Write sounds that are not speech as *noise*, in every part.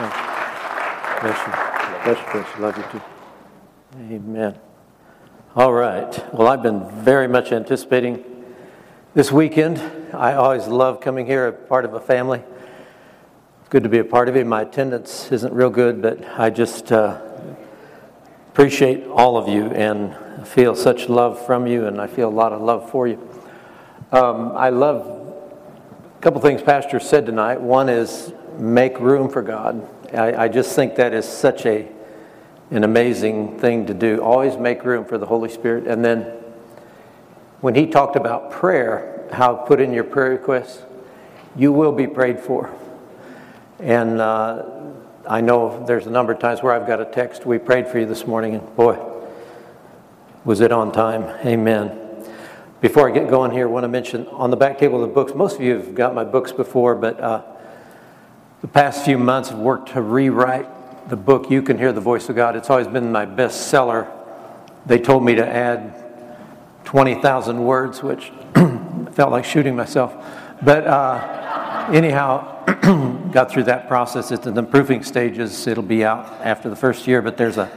Bless you. Bless you, bless you. Love you too. Amen. All right. Well, I've been very much anticipating this weekend. I always love coming here, a part of a family. It's good to be a part of it. My attendance isn't real good, but I just uh, appreciate all of you and feel such love from you, and I feel a lot of love for you. Um, I love a couple things Pastor said tonight. One is make room for God. I, I just think that is such a an amazing thing to do. Always make room for the Holy Spirit. And then when he talked about prayer, how put in your prayer requests, you will be prayed for. And uh, I know there's a number of times where I've got a text, we prayed for you this morning, and boy, was it on time. Amen. Before I get going here, I want to mention on the back table of the books, most of you have got my books before, but uh, the past few months have worked to rewrite the book, You Can Hear the Voice of God. It's always been my bestseller. They told me to add 20,000 words, which *clears throat* felt like shooting myself. But uh, anyhow, *clears throat* got through that process. It's in the proofing stages. It'll be out after the first year, but there's a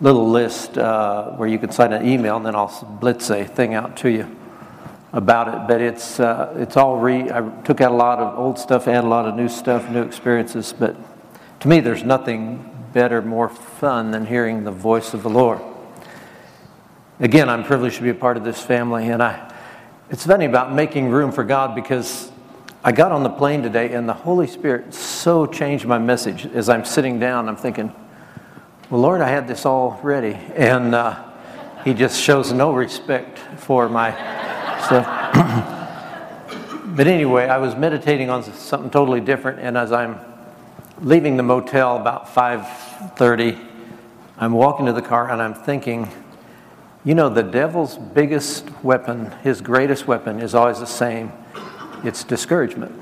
little list uh, where you can sign an email, and then I'll blitz a thing out to you about it, but it's uh, it's all re. I took out a lot of old stuff, added a lot of new stuff, new experiences. But to me, there's nothing better, more fun than hearing the voice of the Lord. Again, I'm privileged to be a part of this family, and I. It's funny about making room for God because I got on the plane today, and the Holy Spirit so changed my message. As I'm sitting down, I'm thinking, "Well, Lord, I had this all ready," and uh, He just shows no respect for my *clears throat* but anyway, I was meditating on something totally different, and as I'm leaving the motel about 5:30, I'm walking to the car and I'm thinking, you know, the devil's biggest weapon, his greatest weapon, is always the same. It's discouragement.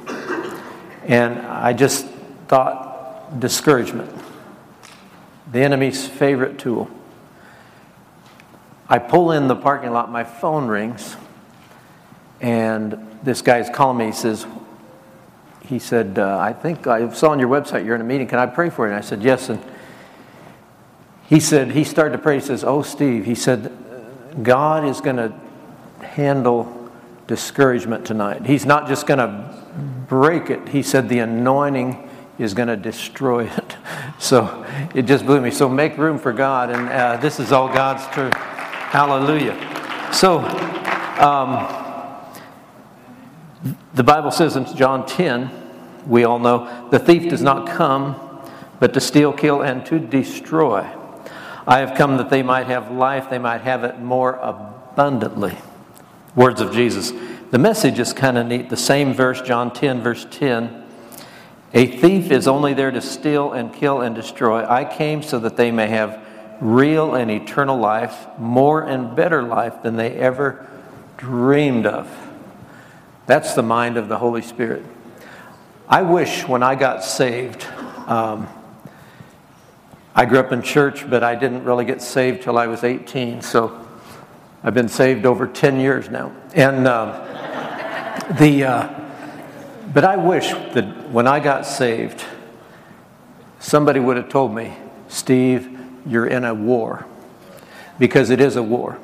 And I just thought, discouragement, the enemy's favorite tool. I pull in the parking lot, my phone rings, and this guy's calling me. He says, he said, uh, I think I saw on your website you're in a meeting. Can I pray for you? And I said, yes. And he said, he started to pray. He says, oh, Steve, he said, God is going to handle discouragement tonight. He's not just going to break it. He said, the anointing is going to destroy *laughs* it. So it just blew me. So make room for God. And uh, this is all God's truth. Hallelujah. So, um, the Bible says in John 10, we all know, the thief does not come but to steal, kill, and to destroy. I have come that they might have life, they might have it more abundantly. Words of Jesus. The message is kind of neat. The same verse, John 10, verse 10. A thief is only there to steal and kill and destroy. I came so that they may have real and eternal life, more and better life than they ever dreamed of. That's the mind of the Holy Spirit. I wish when I got saved, um, I grew up in church, but I didn't really get saved till I was 18. So I've been saved over 10 years now. And um, the, uh, but I wish that when I got saved, somebody would have told me, Steve, you're in a war. Because it is a war.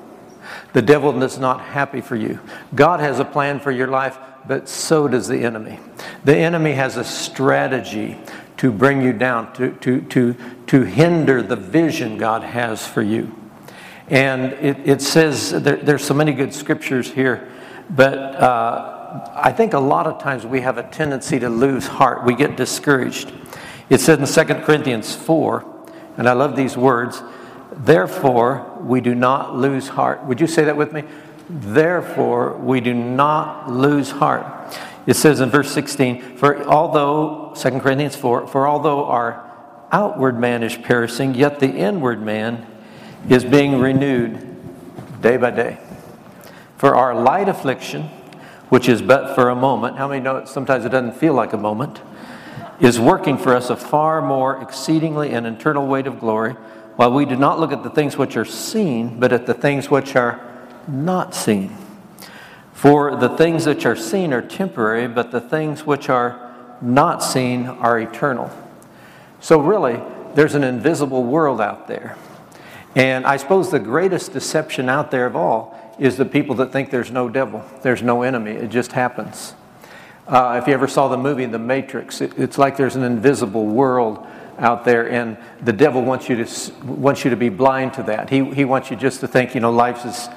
The devil is not happy for you. God has a plan for your life, but so does the enemy. The enemy has a strategy to bring you down, to, to, to, to hinder the vision God has for you. And it, it says, there, there's so many good scriptures here, but uh, I think a lot of times we have a tendency to lose heart. We get discouraged. It says in 2 Corinthians 4, and I love these words Therefore, we do not lose heart. Would you say that with me? Therefore, we do not lose heart. It says in verse 16, For although, 2 Corinthians 4, for although our outward man is perishing, yet the inward man is being renewed day by day. For our light affliction, which is but for a moment, how many know sometimes it doesn't feel like a moment, is working for us a far more exceedingly and eternal weight of glory while we do not look at the things which are seen, but at the things which are not seen. For the things which are seen are temporary, but the things which are not seen are eternal. So, really, there's an invisible world out there. And I suppose the greatest deception out there of all is the people that think there's no devil, there's no enemy, it just happens. Uh, if you ever saw the movie The Matrix, it, it's like there's an invisible world out there, and the devil wants you to wants you to be blind to that. He he wants you just to think, you know, life is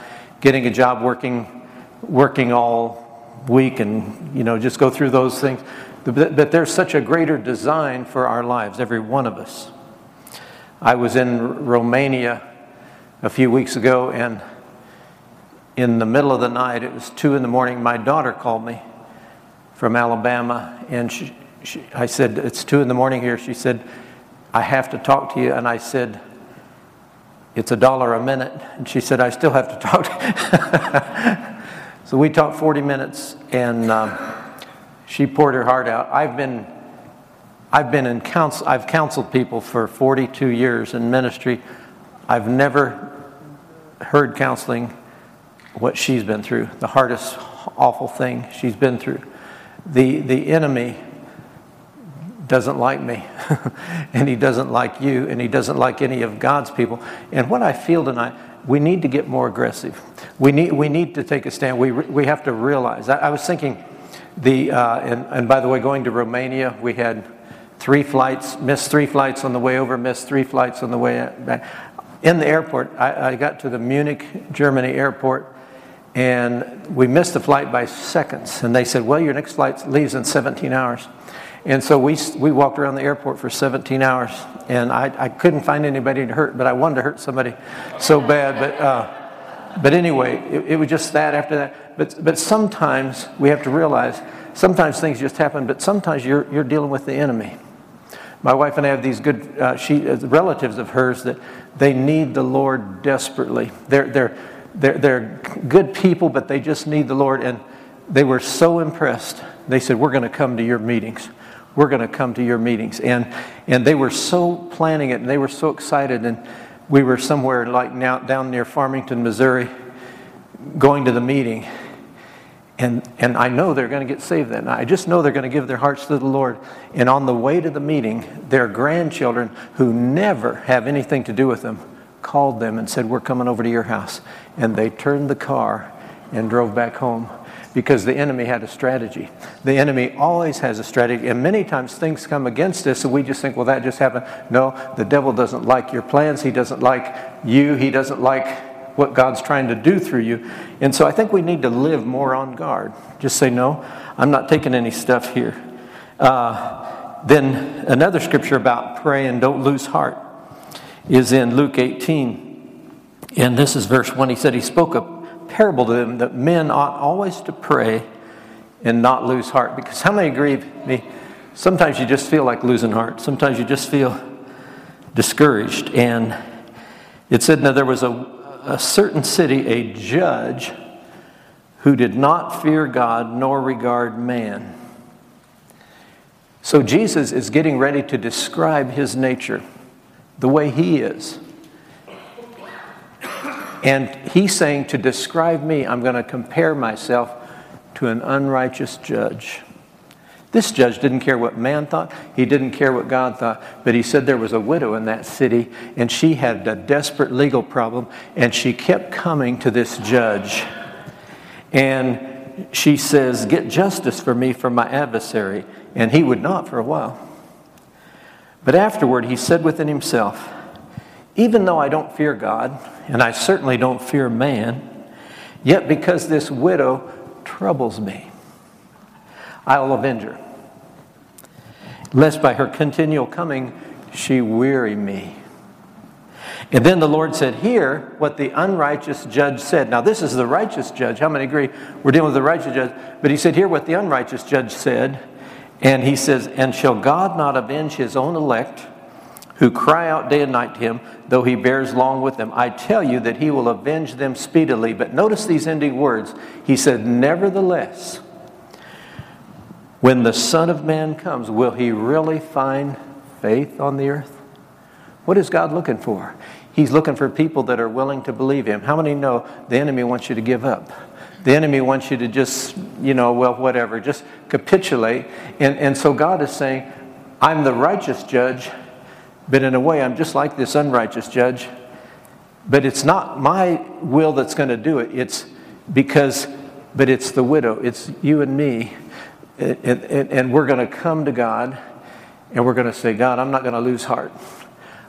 getting a job, working working all week, and you know, just go through those things. But, but there's such a greater design for our lives, every one of us. I was in Romania a few weeks ago, and in the middle of the night, it was two in the morning, my daughter called me from Alabama, and she, she, I said, It's two in the morning here. She said, I have to talk to you. And I said, It's a dollar a minute. And she said, I still have to talk to *laughs* so we talked 40 minutes, and um, she poured her heart out. I've been I've been in counsel, I've counseled people for 42 years in ministry. I've never heard counseling what she's been through, the hardest, awful thing she's been through. The, the enemy doesn't like me, *laughs* and he doesn't like you, and he doesn't like any of God's people. And what I feel tonight, we need to get more aggressive. We need, we need to take a stand. We, we have to realize. I, I was thinking, the, uh, and, and by the way, going to Romania, we had three flights, missed three flights on the way over, missed three flights on the way back. In the airport, I, I got to the Munich, Germany airport, and we missed the flight by seconds. And they said, Well, your next flight leaves in 17 hours. And so we, we walked around the airport for 17 hours, and I, I couldn't find anybody to hurt, but I wanted to hurt somebody so bad. But, uh, but anyway, it, it was just that after that. But, but sometimes we have to realize sometimes things just happen, but sometimes you're, you're dealing with the enemy. My wife and I have these good uh, she, uh, relatives of hers that they need the Lord desperately. They're, they're, they're, they're good people, but they just need the Lord. And they were so impressed. They said, We're going to come to your meetings. We're going to come to your meetings. And, and they were so planning it and they were so excited. And we were somewhere like now, down near Farmington, Missouri, going to the meeting. And, and I know they're going to get saved then. I just know they're going to give their hearts to the Lord. And on the way to the meeting, their grandchildren, who never have anything to do with them, called them and said, We're coming over to your house. And they turned the car and drove back home because the enemy had a strategy. The enemy always has a strategy, and many times things come against us, and we just think, well, that just happened. No, the devil doesn't like your plans. He doesn't like you. He doesn't like what God's trying to do through you. And so I think we need to live more on guard. Just say, no, I'm not taking any stuff here. Uh, then another scripture about pray and don't lose heart is in Luke 18. And this is verse 1. He said, He spoke a parable to them that men ought always to pray and not lose heart. Because how many agree with me? Sometimes you just feel like losing heart. Sometimes you just feel discouraged. And it said, now there was a a certain city a judge who did not fear God nor regard man. So Jesus is getting ready to describe his nature, the way he is. And he's saying, to describe me, I'm going to compare myself to an unrighteous judge. This judge didn't care what man thought, he didn't care what God thought, but he said there was a widow in that city and she had a desperate legal problem and she kept coming to this judge. And she says, Get justice for me from my adversary. And he would not for a while. But afterward, he said within himself, Even though I don't fear God, and I certainly don't fear man, yet because this widow troubles me, I will avenge her lest by her continual coming she weary me. And then the Lord said, Hear what the unrighteous judge said. Now, this is the righteous judge. How many agree? We're dealing with the righteous judge. But he said, Hear what the unrighteous judge said. And he says, And shall God not avenge his own elect who cry out day and night to him, though he bears long with them? I tell you that he will avenge them speedily. But notice these ending words. He said, Nevertheless, when the Son of Man comes, will he really find faith on the earth? What is God looking for? He's looking for people that are willing to believe him. How many know the enemy wants you to give up? The enemy wants you to just, you know, well, whatever, just capitulate. And, and so God is saying, I'm the righteous judge, but in a way, I'm just like this unrighteous judge. But it's not my will that's going to do it. It's because, but it's the widow. It's you and me. And, and, and we're going to come to God and we're going to say, God, I'm not going to lose heart.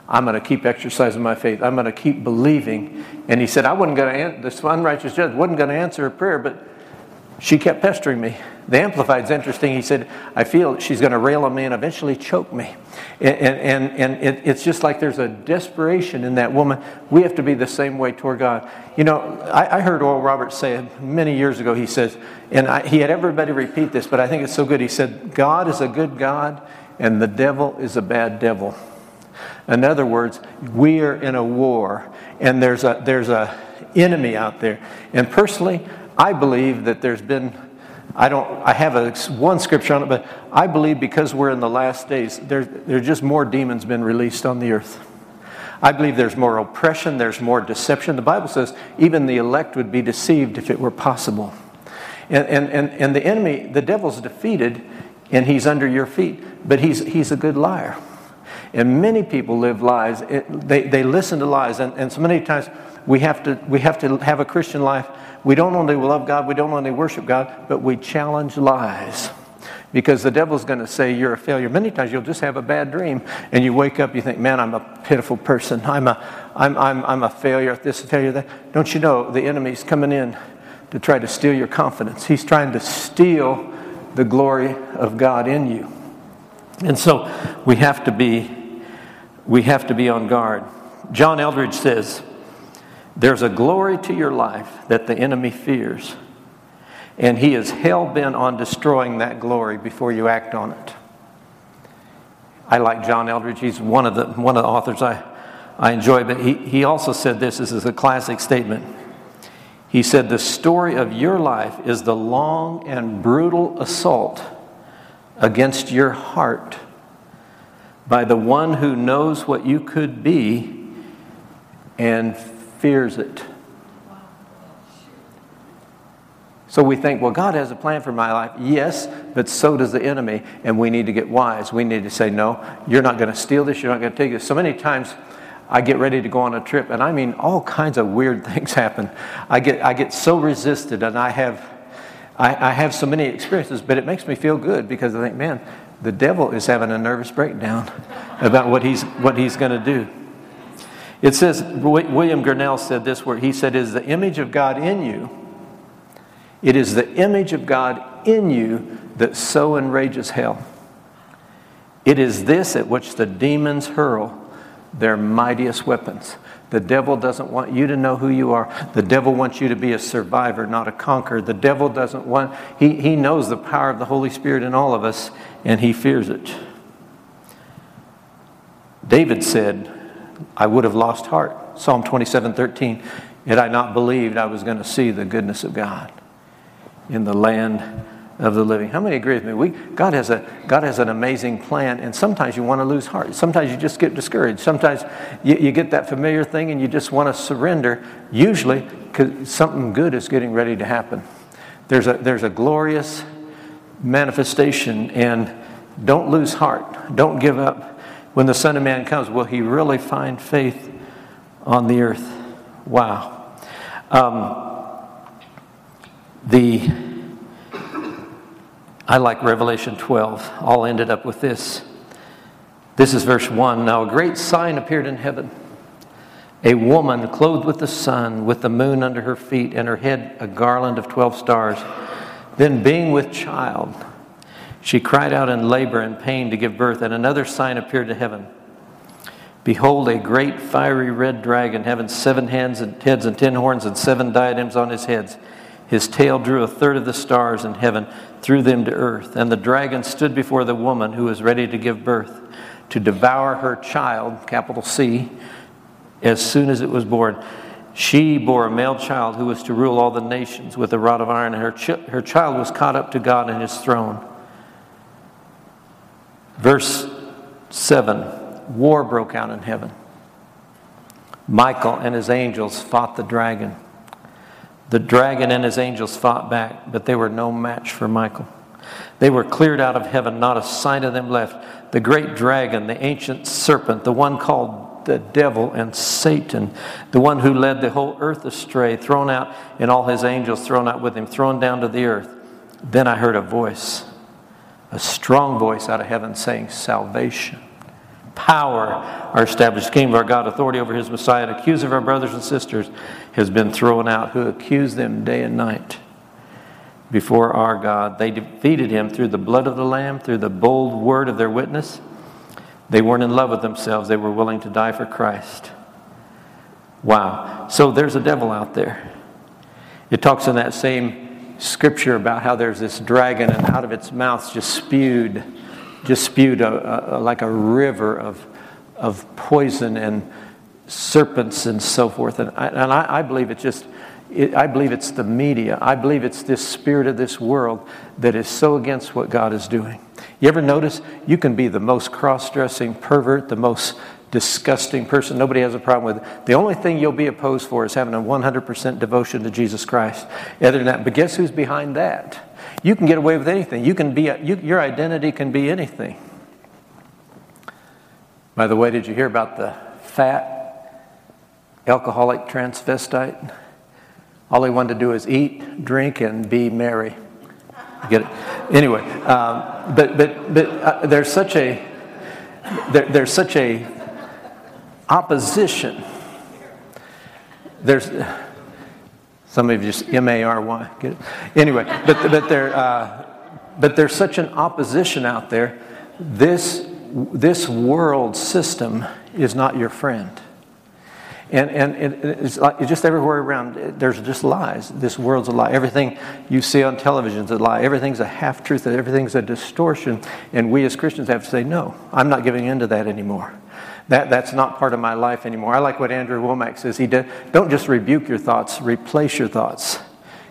I'm going to keep exercising my faith. I'm going to keep believing. And he said, I wasn't going to, this unrighteous judge wasn't going to answer a prayer, but she kept pestering me. The Amplified's interesting. He said, I feel she's going to rail on me and eventually choke me. And, and, and it, it's just like there's a desperation in that woman. We have to be the same way toward God. You know, I, I heard Oral Roberts say many years ago, he says, and I, he had everybody repeat this, but I think it's so good. He said, God is a good God and the devil is a bad devil. In other words, we are in a war and there's a, there's a enemy out there. And personally, I believe that there's been I don't I have a one scripture on it, but I believe because we're in the last days, there there's just more demons been released on the earth. I believe there's more oppression, there's more deception. The Bible says even the elect would be deceived if it were possible. And, and, and, and the enemy, the devil's defeated, and he's under your feet, but he's, he's a good liar. And many people live lies. They, they listen to lies. And, and so many times we have, to, we have to have a Christian life. We don't only love God, we don't only worship God, but we challenge lies. Because the devil's going to say you're a failure. Many times you'll just have a bad dream and you wake up, you think, man, I'm a pitiful person. I'm a, I'm, I'm, I'm a failure, at this failure, that. Don't you know the enemy's coming in to try to steal your confidence? He's trying to steal the glory of God in you. And so we have to be we have to be on guard. John Eldredge says, There's a glory to your life that the enemy fears, and he is hell bent on destroying that glory before you act on it. I like John Eldredge. He's one of the, one of the authors I, I enjoy, but he, he also said this, this is a classic statement. He said, The story of your life is the long and brutal assault against your heart by the one who knows what you could be and fears it. So we think, well, God has a plan for my life. Yes, but so does the enemy, and we need to get wise. We need to say, no, you're not going to steal this, you're not going to take this. So many times I get ready to go on a trip, and I mean, all kinds of weird *laughs* things happen. I get, I get so resisted, and I have, I, I have so many experiences, but it makes me feel good because I think, man, the devil is having a nervous breakdown *laughs* about what he's, what he's going to do. It says, William Gurnall said this where he said, is the image of God in you. It is the image of God in you that so enrages hell. It is this at which the demons hurl their mightiest weapons. The devil doesn't want you to know who you are. The devil wants you to be a survivor, not a conqueror. The devil doesn't want, he, he knows the power of the Holy Spirit in all of us, and he fears it. David said, I would have lost heart. Psalm 27 13. Had I not believed I was going to see the goodness of God in the land of the living. How many agree with me? We, God, has a, God has an amazing plan, and sometimes you want to lose heart. Sometimes you just get discouraged. Sometimes you, you get that familiar thing and you just want to surrender, usually because something good is getting ready to happen. There's a, there's a glorious manifestation, and don't lose heart. Don't give up. When the Son of Man comes, will he really find faith on the earth? Wow. Um, the I like Revelation 12. All ended up with this. This is verse 1. Now a great sign appeared in heaven a woman clothed with the sun, with the moon under her feet, and her head a garland of 12 stars. Then, being with child, she cried out in labor and pain to give birth, and another sign appeared to heaven. Behold, a great fiery red dragon, having seven hands and heads and ten horns and seven diadems on his heads. His tail drew a third of the stars in heaven, threw them to earth. And the dragon stood before the woman who was ready to give birth, to devour her child, capital C, as soon as it was born. She bore a male child who was to rule all the nations with a rod of iron, and her, ch- her child was caught up to God and his throne. Verse 7 War broke out in heaven. Michael and his angels fought the dragon. The dragon and his angels fought back, but they were no match for Michael. They were cleared out of heaven, not a sign of them left. The great dragon, the ancient serpent, the one called the devil and Satan, the one who led the whole earth astray, thrown out, and all his angels thrown out with him, thrown down to the earth. Then I heard a voice, a strong voice out of heaven saying, Salvation power our established kingdom of our God, authority over his Messiah, and accuser of our brothers and sisters has been thrown out, who accused them day and night before our God. They defeated him through the blood of the Lamb, through the bold word of their witness. They weren't in love with themselves, they were willing to die for Christ. Wow. So there's a devil out there. It talks in that same scripture about how there's this dragon, and out of its mouth just spewed just spewed a, a, like a river of, of poison and serpents and so forth. And I, and I, I believe it's just, it, I believe it's the media. I believe it's this spirit of this world that is so against what God is doing. You ever notice you can be the most cross dressing pervert, the most disgusting person. Nobody has a problem with. The only thing you'll be opposed for is having a 100% devotion to Jesus Christ. Other than that, but guess who's behind that? You can get away with anything. You can be, you, your identity can be anything. By the way, did you hear about the fat alcoholic transvestite? All he wanted to do is eat, drink, and be merry. get it? Anyway, um, but but but uh, there's such a there, there's such a opposition. There's some of you just M A R Y. It? Anyway, but, but, there, uh, but there's such an opposition out there. This, this world system is not your friend. And, and it's, like, it's just everywhere around. There's just lies. This world's a lie. Everything you see on television is a lie. Everything's a half truth. Everything's a distortion. And we as Christians have to say, no, I'm not giving in to that anymore. That, that's not part of my life anymore. I like what Andrew Wommack says. He did, don't just rebuke your thoughts, replace your thoughts.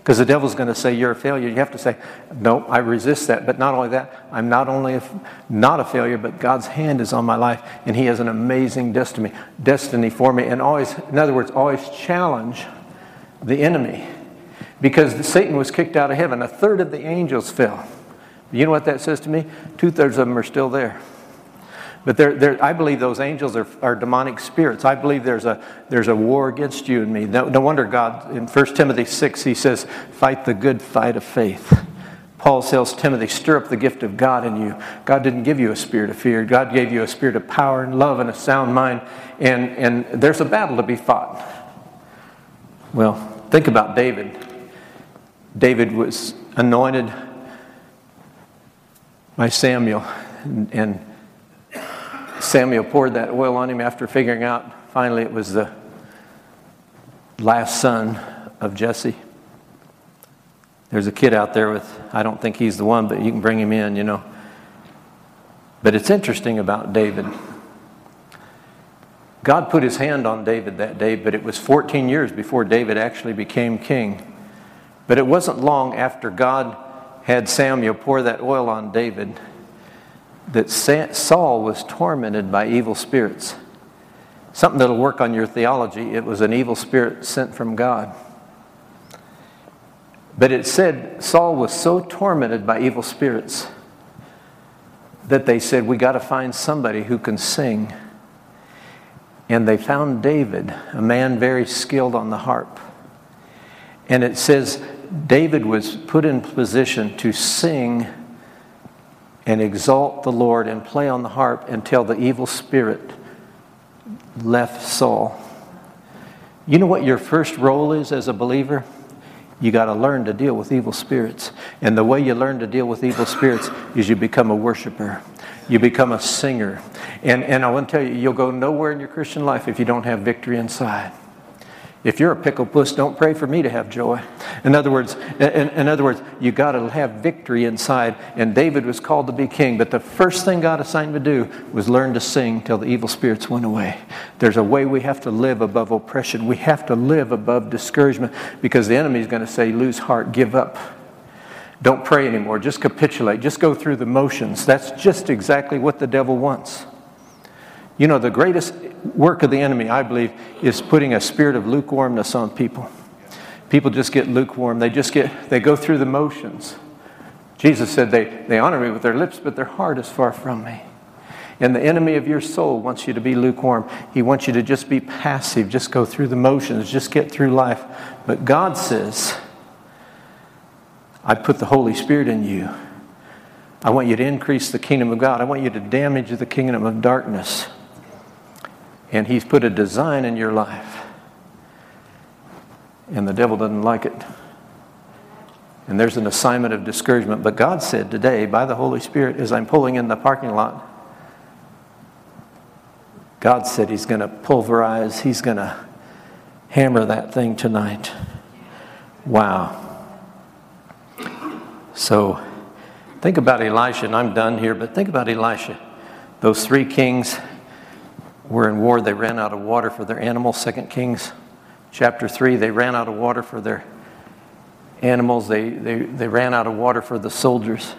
Because the devil's going to say you're a failure. You have to say, no, I resist that. But not only that, I'm not only a, not a failure, but God's hand is on my life, and He has an amazing destiny, destiny for me. And always, in other words, always challenge the enemy. Because Satan was kicked out of heaven. A third of the angels fell. You know what that says to me? Two thirds of them are still there. But they're, they're, I believe those angels are, are demonic spirits. I believe there's a, there's a war against you and me. No, no wonder God, in 1 Timothy 6, he says, fight the good fight of faith. Paul tells Timothy, stir up the gift of God in you. God didn't give you a spirit of fear. God gave you a spirit of power and love and a sound mind. And, and there's a battle to be fought. Well, think about David. David was anointed by Samuel and, and Samuel poured that oil on him after figuring out finally it was the last son of Jesse. There's a kid out there with, I don't think he's the one, but you can bring him in, you know. But it's interesting about David. God put his hand on David that day, but it was 14 years before David actually became king. But it wasn't long after God had Samuel pour that oil on David that Saul was tormented by evil spirits. Something that'll work on your theology. It was an evil spirit sent from God. But it said Saul was so tormented by evil spirits that they said, We got to find somebody who can sing. And they found David, a man very skilled on the harp. And it says David was put in position to sing and exalt the Lord and play on the harp until the evil spirit left Saul. You know what your first role is as a believer? You got to learn to deal with evil spirits. And the way you learn to deal with evil spirits is you become a worshiper. You become a singer. And, and I want to tell you, you'll go nowhere in your Christian life if you don't have victory inside. If you're a pickle puss, don't pray for me to have joy. In other words, in, in other words, you got to have victory inside. And David was called to be king, but the first thing God assigned him to do was learn to sing till the evil spirits went away. There's a way we have to live above oppression. We have to live above discouragement because the enemy is going to say, "Lose heart, give up." Don't pray anymore. Just capitulate. Just go through the motions. That's just exactly what the devil wants. You know, the greatest work of the enemy, I believe, is putting a spirit of lukewarmness on people. People just get lukewarm. They just get, they go through the motions. Jesus said, they, they honor me with their lips, but their heart is far from me. And the enemy of your soul wants you to be lukewarm. He wants you to just be passive, just go through the motions, just get through life. But God says, I put the Holy Spirit in you. I want you to increase the kingdom of God. I want you to damage the kingdom of darkness. And He's put a design in your life. And the devil doesn't like it. And there's an assignment of discouragement. But God said today, by the Holy Spirit, as I'm pulling in the parking lot, God said He's going to pulverize, He's going to hammer that thing tonight. Wow. So think about Elisha, and I'm done here, but think about Elisha. Those three kings were in war. They ran out of water for their animals. Second Kings chapter 3, they ran out of water for their animals. They, they, they ran out of water for the soldiers.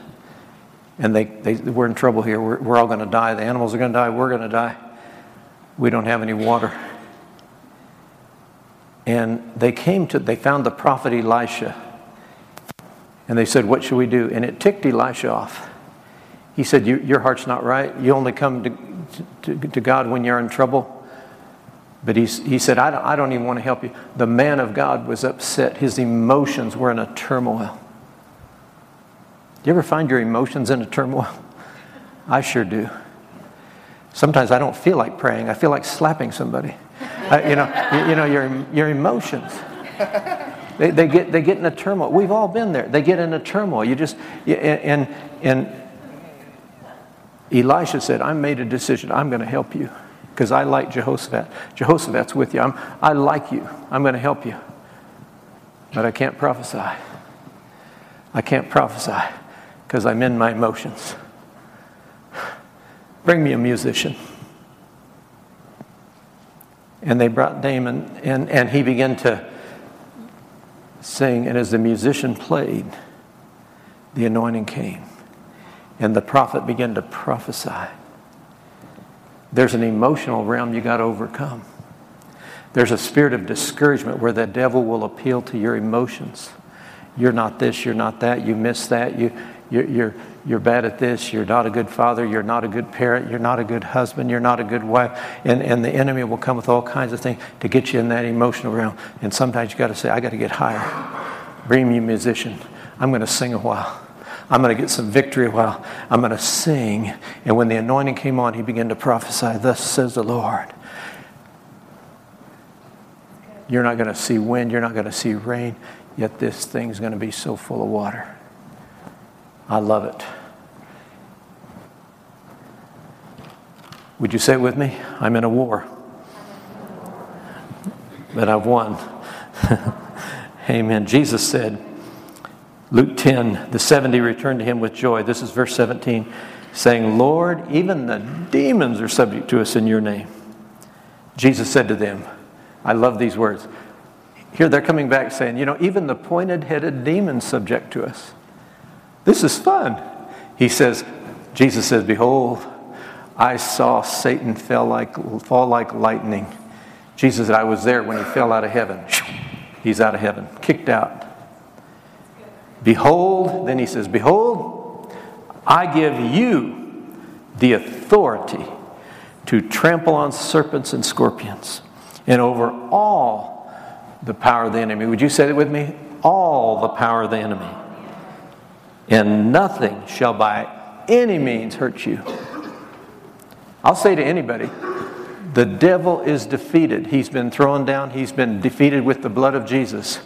And they, they were in trouble here. We're, we're all going to die. The animals are going to die. We're going to die. We don't have any water. And they came to, they found the prophet Elisha. And they said, What should we do? And it ticked Elisha off. He said, Your heart's not right. You only come to, to, to God when you're in trouble. But he, he said, I don't, I don't even want to help you. The man of God was upset. His emotions were in a turmoil. Do you ever find your emotions in a turmoil? I sure do. Sometimes I don't feel like praying. I feel like slapping somebody. I, you know, you, you, know your, your emotions. They, they, get, they get in a turmoil. We've all been there. They get in a turmoil. You just, and, and Elisha said, I made a decision. I'm going to help you because I like Jehoshaphat. Jehoshaphat's with you. I'm, I like you. I'm going to help you. But I can't prophesy. I can't prophesy because I'm in my emotions. Bring me a musician. And they brought Damon, and, and he began to sing. And as the musician played, the anointing came. And the prophet began to prophesy. There's an emotional realm you got to overcome. There's a spirit of discouragement where the devil will appeal to your emotions. You're not this, you're not that, you miss that, you, you're, you're, you're bad at this, you're not a good father, you're not a good parent, you're not a good husband, you're not a good wife. And, and the enemy will come with all kinds of things to get you in that emotional realm. And sometimes you got to say, I got to get higher. Bring me a musician. I'm going to sing a while. I'm going to get some victory while. I'm going to sing. And when the anointing came on, he began to prophesy, Thus says the Lord. You're not going to see wind, you're not going to see rain, yet this thing's going to be so full of water. I love it. Would you say it with me? I'm in a war, but I've won. *laughs* Amen. Jesus said, Luke 10, the 70 returned to him with joy. This is verse 17, saying, Lord, even the demons are subject to us in your name. Jesus said to them, I love these words. Here they're coming back saying, you know, even the pointed headed demons subject to us. This is fun. He says, Jesus says, Behold, I saw Satan fell like, fall like lightning. Jesus said, I was there when he fell out of heaven. He's out of heaven, kicked out. Behold, then he says, Behold, I give you the authority to trample on serpents and scorpions and over all the power of the enemy. Would you say it with me? All the power of the enemy and nothing shall by any means hurt you. I'll say to anybody, the devil is defeated. He's been thrown down, he's been defeated with the blood of Jesus,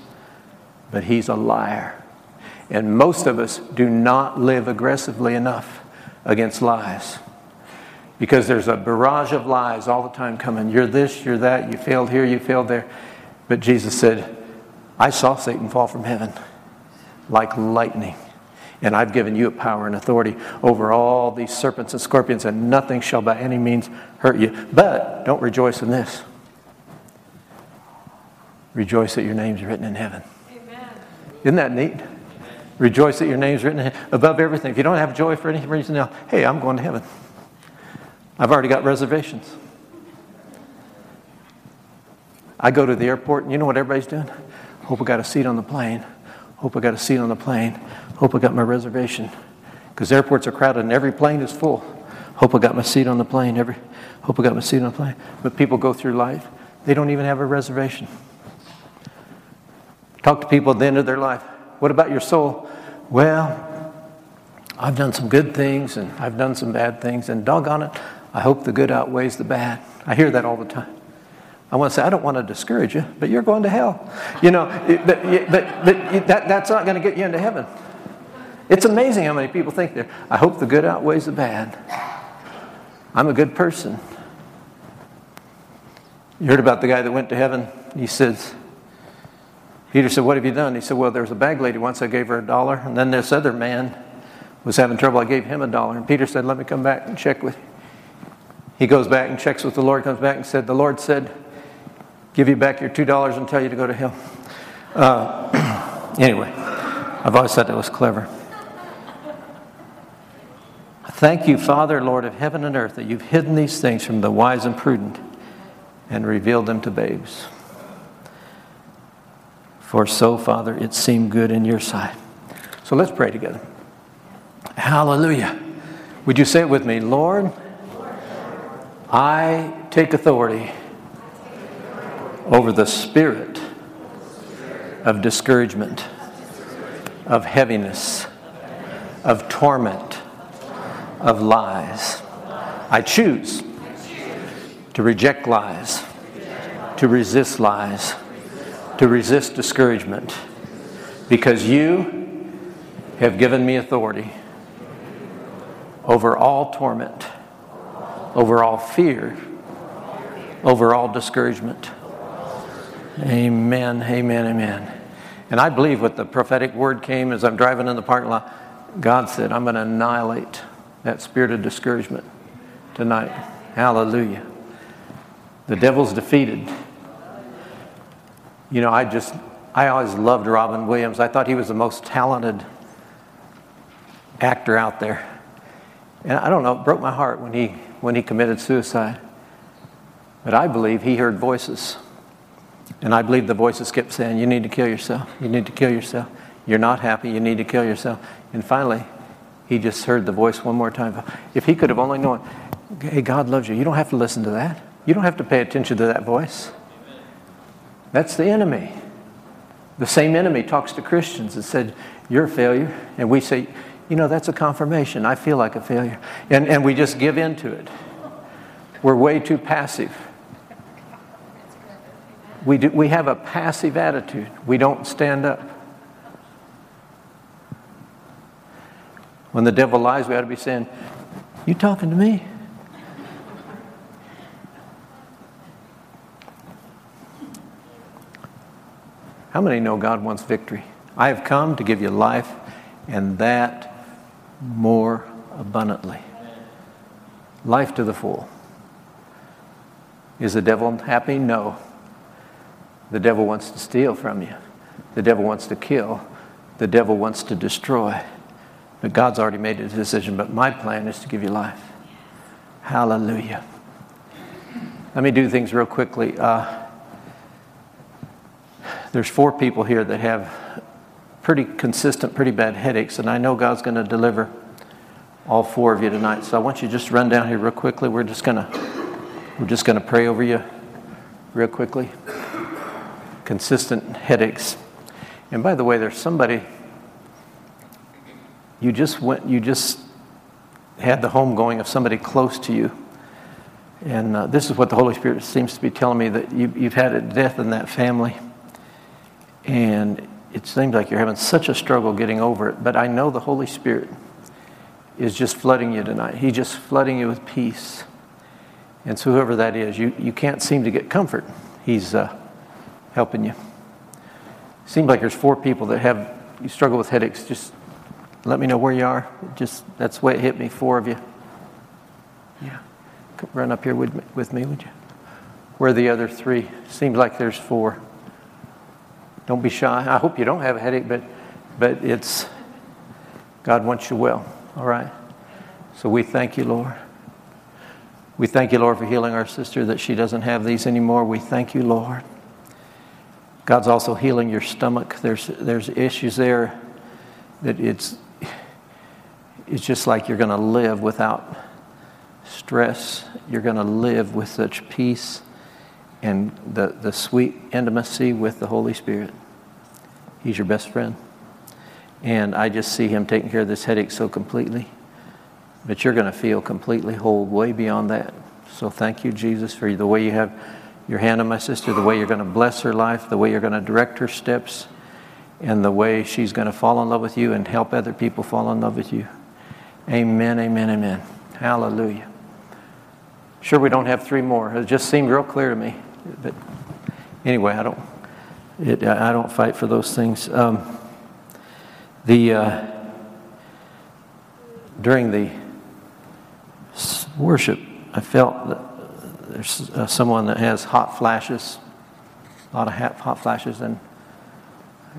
but he's a liar. And most of us do not live aggressively enough against lies because there's a barrage of lies all the time coming. You're this, you're that, you failed here, you failed there. But Jesus said, I saw Satan fall from heaven like lightning. And I've given you a power and authority over all these serpents and scorpions, and nothing shall by any means hurt you. But don't rejoice in this. Rejoice that your name's written in heaven. Amen. Isn't that neat? Rejoice that your name's written above everything. If you don't have joy for any reason else, hey, I'm going to heaven. I've already got reservations. I go to the airport, and you know what everybody's doing? Hope I got a seat on the plane. Hope I got a seat on the plane. Hope I got my reservation. Because airports are crowded and every plane is full. Hope I got my seat on the plane. Every, hope I got my seat on the plane. But people go through life, they don't even have a reservation. Talk to people at the end of their life. What about your soul? Well, I've done some good things and I've done some bad things, and doggone it, I hope the good outweighs the bad. I hear that all the time. I want to say, I don't want to discourage you, but you're going to hell. You know, but, but, but that, that's not going to get you into heaven. It's amazing how many people think there. I hope the good outweighs the bad. I'm a good person. You heard about the guy that went to heaven? He says, Peter said, What have you done? He said, Well, there was a bag lady once, I gave her a dollar, and then this other man was having trouble, I gave him a dollar. And Peter said, Let me come back and check with you. He goes back and checks with the Lord, comes back and said, The Lord said, give you back your $2 and tell you to go to hell. Uh, *clears throat* anyway, I've always thought that was clever. Thank you, Father, Lord of heaven and earth, that you've hidden these things from the wise and prudent and revealed them to babes. For so, Father, it seemed good in your sight. So let's pray together. Hallelujah. Would you say it with me? Lord, I take authority over the spirit of discouragement, of heaviness, of torment, of lies. I choose to reject lies, to resist lies, to resist discouragement, because you have given me authority over all torment, over all fear, over all discouragement. Amen, amen, amen. And I believe what the prophetic word came as I'm driving in the parking lot. God said, I'm going to annihilate that spirit of discouragement tonight. Hallelujah. The devil's defeated. You know, I just, I always loved Robin Williams. I thought he was the most talented actor out there. And I don't know, it broke my heart when he, when he committed suicide. But I believe he heard voices. And I believe the voices kept saying, You need to kill yourself. You need to kill yourself. You're not happy. You need to kill yourself. And finally, he just heard the voice one more time. If he could have only known, Hey, God loves you. You don't have to listen to that. You don't have to pay attention to that voice. That's the enemy. The same enemy talks to Christians and said, You're a failure. And we say, You know, that's a confirmation. I feel like a failure. And, and we just give in to it. We're way too passive. We, do, we have a passive attitude. We don't stand up. When the devil lies, we ought to be saying, You talking to me? How many know God wants victory? I have come to give you life and that more abundantly. Life to the full. Is the devil happy? No. The devil wants to steal from you. The devil wants to kill. The devil wants to destroy. But God's already made a decision. But my plan is to give you life. Hallelujah. Let me do things real quickly. Uh, there's four people here that have pretty consistent, pretty bad headaches, and I know God's going to deliver all four of you tonight. So I want you to just run down here real quickly. We're just going to we're just going to pray over you real quickly consistent headaches. And by the way, there's somebody you just went you just had the home going of somebody close to you. And uh, this is what the Holy Spirit seems to be telling me that you, you've had a death in that family. And it seems like you're having such a struggle getting over it. But I know the Holy Spirit is just flooding you tonight. He's just flooding you with peace. And so, whoever that is, you, you can't seem to get comfort. He's, uh, helping you. Seems like there's four people that have you struggle with headaches. Just let me know where you are. Just that's the way it hit me. Four of you. Yeah, Come run up here with me, with me, would you? Where are the other three? Seems like there's four. Don't be shy. I hope you don't have a headache, but but it's God wants you well. All right. So we thank you, Lord. We thank you, Lord, for healing our sister that she doesn't have these anymore. We thank you, Lord. God's also healing your stomach. There's, there's issues there that it's, it's just like you're going to live without stress. You're going to live with such peace and the, the sweet intimacy with the Holy Spirit. He's your best friend. And I just see him taking care of this headache so completely. But you're going to feel completely whole way beyond that. So thank you, Jesus, for the way you have your hand on my sister, the way you're going to bless her life, the way you're going to direct her steps, and the way she's going to fall in love with you and help other people fall in love with you. Amen, amen, amen. Hallelujah. Sure, we don't have three more. It just seemed real clear to me. But anyway, I don't. It, I don't fight for those things. Um, the uh, during the worship, I felt that there's uh, someone that has hot flashes, a lot of hot flashes, and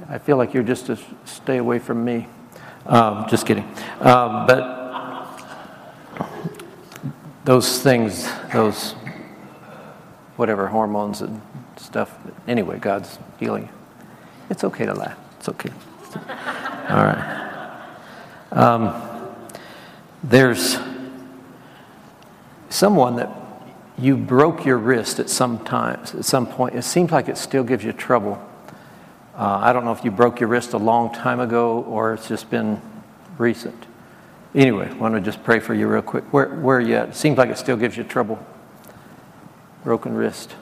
I feel like you're just to stay away from me. Um, just kidding. Um, but those things, those whatever hormones and stuff. Anyway, God's healing. It's okay to laugh. It's okay. *laughs* All right. Um, there's someone that you broke your wrist at some times, at some point. It seems like it still gives you trouble. Uh, I don't know if you broke your wrist a long time ago or it's just been recent. Anyway, I want to just pray for you real quick. Where, where are you at? It seems like it still gives you trouble. Broken wrist.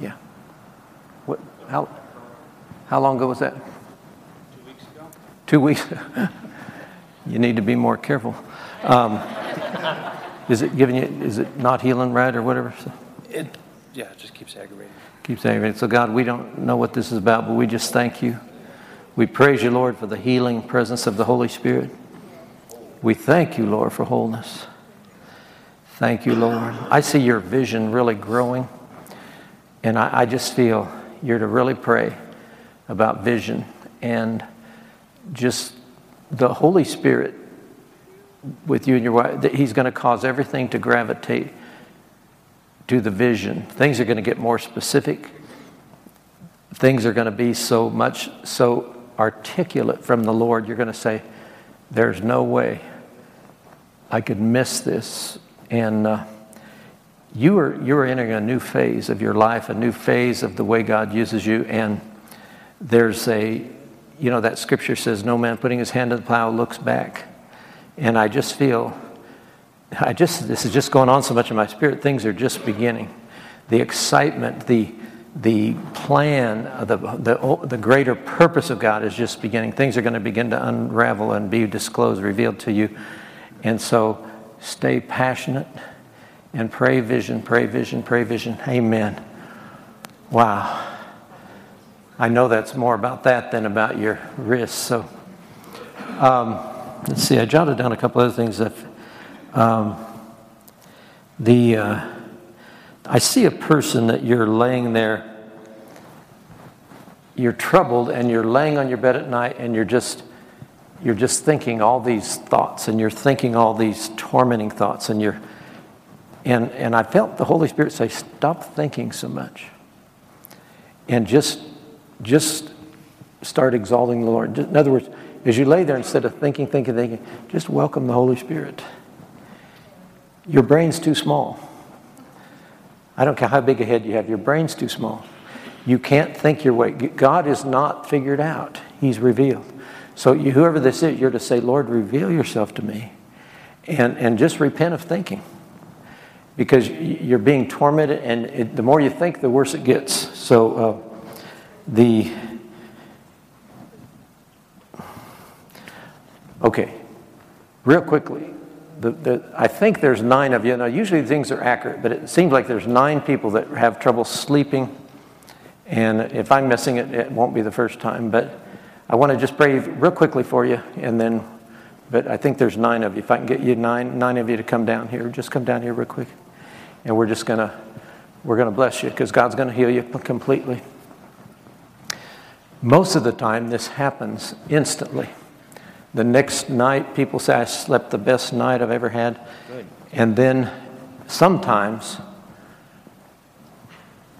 Yeah. What, how, how long ago was that? Two weeks ago. Two weeks. *laughs* you need to be more careful. Um, is it giving you? Is it not healing right or whatever? It, yeah, it just keeps aggravating. Keeps aggravating. So God, we don't know what this is about, but we just thank you. We praise you, Lord, for the healing presence of the Holy Spirit. We thank you, Lord, for wholeness. Thank you, Lord. I see your vision really growing, and I, I just feel you're to really pray about vision and just the Holy Spirit with you and your wife, that He's going to cause everything to gravitate to the vision. Things are going to get more specific. Things are going to be so much so articulate from the Lord. You're going to say, There's no way I could miss this. And uh, you are, you are entering a new phase of your life, a new phase of the way God uses you. And there's a, you know, that scripture says, No man putting his hand to the plow looks back. And I just feel, I just, this is just going on so much in my spirit, things are just beginning. The excitement, the, the plan, the, the, the greater purpose of God is just beginning. Things are going to begin to unravel and be disclosed, revealed to you. And so stay passionate and pray vision, pray vision, pray vision. Amen. Wow. I know that's more about that than about your wrist. So, um, let's see, I jotted down a couple other things. That, um, the, uh, I see a person that you're laying there, you're troubled, and you're laying on your bed at night, and you're just, you're just thinking all these thoughts, and you're thinking all these tormenting thoughts, and you're, and, and I felt the Holy Spirit say, stop thinking so much. And just, just start exalting the Lord. In other words, as you lay there, instead of thinking, thinking, thinking, just welcome the Holy Spirit. Your brain's too small. I don't care how big a head you have, your brain's too small. You can't think your way. God is not figured out, He's revealed. So, you, whoever this is, you're to say, Lord, reveal yourself to me. And, and just repent of thinking. Because you're being tormented, and it, the more you think, the worse it gets. So, uh, the Okay, real quickly, the, the, I think there's nine of you. Now, usually things are accurate, but it seems like there's nine people that have trouble sleeping. And if I'm missing it, it won't be the first time. But I want to just pray real quickly for you, and then, but I think there's nine of you. If I can get you nine, nine of you to come down here, just come down here real quick, and we're just gonna, we're gonna bless you because God's gonna heal you completely. Most of the time, this happens instantly. The next night, people say, I slept the best night I've ever had. Good. And then sometimes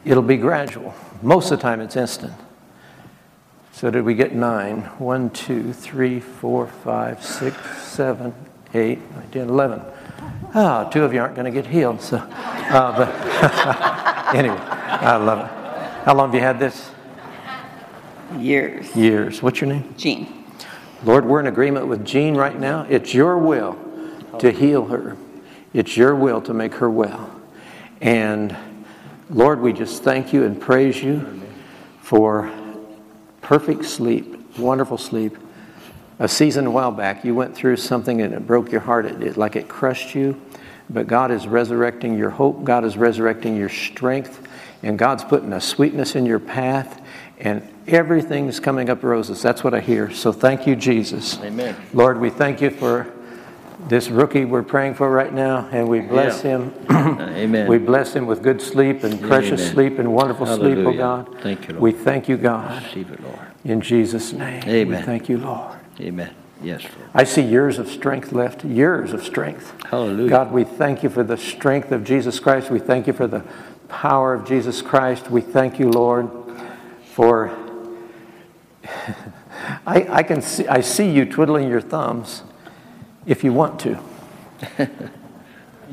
it'll be gradual. Most of the time, it's instant. So, did we get nine? One, two, three, four, five, six, seven, eight, nine, ten, eleven. Ah, two of you aren't going to get healed. So, uh, but *laughs* anyway, I love it. How long have you had this? Years. Years. What's your name? Jean. Lord, we're in agreement with Jean right now. It's your will to heal her. It's your will to make her well. And Lord, we just thank you and praise you for perfect sleep, wonderful sleep. A season a while back, you went through something and it broke your heart, it, it, like it crushed you. But God is resurrecting your hope, God is resurrecting your strength, and God's putting a sweetness in your path, and everything's coming up roses. That's what I hear. So thank you, Jesus. Amen. Lord, we thank you for this rookie we're praying for right now, and we bless Yeah. him. *clears throat* Amen. We bless him with good sleep and precious Amen. sleep and wonderful sleep, oh God. Thank you, Lord. We thank you, God, Receive it, Lord. in Jesus' name. Amen. We thank you, Lord. Amen. Yes, Lord. I see years of strength left, years of strength. Hallelujah. God, we thank you for the strength of Jesus Christ. We thank you for the power of Jesus Christ. We thank you, Lord, for. *laughs* I, I can see, I see you twiddling your thumbs if you want to.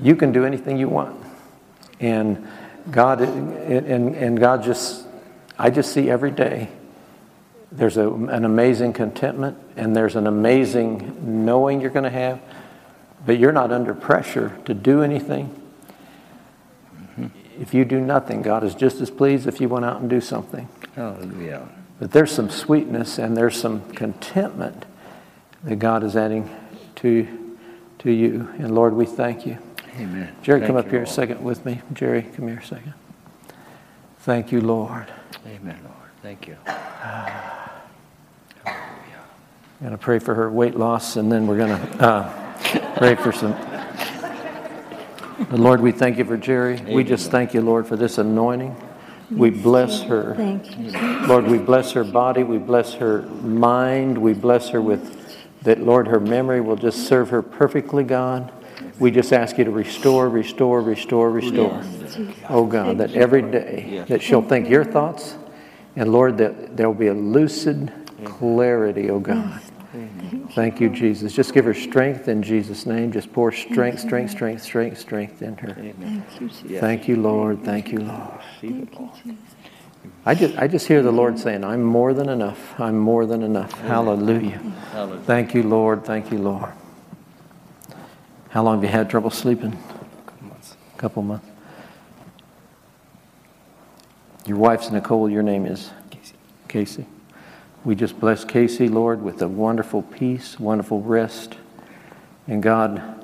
you can do anything you want. And God, and, and God just, I just see every day there's a, an amazing contentment and there's an amazing knowing you're going to have, but you're not under pressure to do anything. Mm-hmm. If you do nothing, God is just as pleased if you went out and do something. Hallelujah. But there's some sweetness and there's some contentment that God is adding to, to you. And Lord, we thank you. Amen. Jerry, Thank come up you, here a second with me. Jerry, come here a second. Thank you, Lord. Amen, Lord. Thank you. *sighs* I'm going to pray for her weight loss, and then we're going to uh, pray for some. But Lord, we thank you for Jerry. We just thank you, Lord, for this anointing. We bless her. Thank you. Lord, we bless her body. We bless her mind. We bless her with that, Lord, her memory will just serve her perfectly, God. We just ask you to restore, restore, restore, restore. Oh, God, that every day that she'll think your thoughts, and Lord, that there will be a lucid clarity, oh God. Thank you, Jesus. Just give her strength in Jesus' name. Just pour strength, strength, strength, strength, strength in her. Thank you, Jesus. Thank you, Lord. Thank you, Lord. Receive it, Lord. I just, I just hear the Lord saying, I'm more than enough. I'm more than enough. Hallelujah. Hallelujah. Thank you, Lord. Thank you, Lord. How long have you had trouble sleeping? A couple months. couple months. Your wife's Nicole. Your name is? Casey. Casey. We just bless Casey, Lord, with a wonderful peace, wonderful rest. And God,